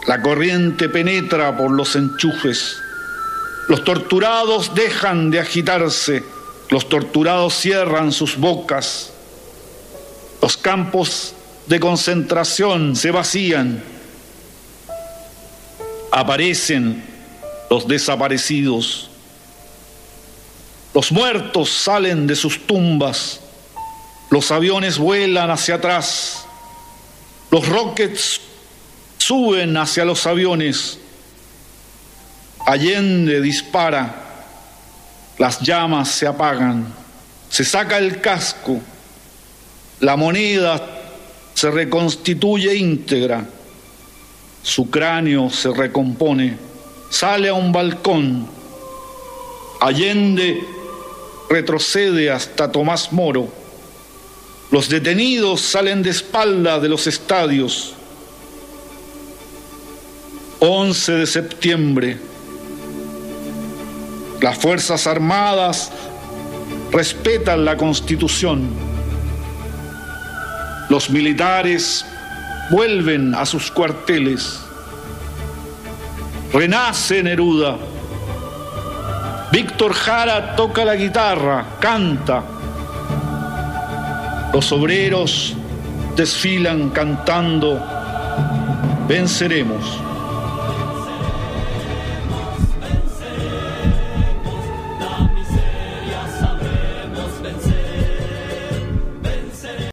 La corriente penetra por los enchufes. Los torturados dejan de agitarse. Los torturados cierran sus bocas. Los campos de concentración se vacían. Aparecen los desaparecidos. Los muertos salen de sus tumbas. Los aviones vuelan hacia atrás. Los rockets suben hacia los aviones. Allende dispara. Las llamas se apagan. Se saca el casco. La moneda se reconstituye íntegra. Su cráneo se recompone. Sale a un balcón. Allende retrocede hasta Tomás Moro. Los detenidos salen de espalda de los estadios. 11 de septiembre. Las Fuerzas Armadas respetan la Constitución. Los militares vuelven a sus cuarteles. Renace Neruda. Víctor Jara toca la guitarra, canta. Los obreros desfilan cantando, venceremos.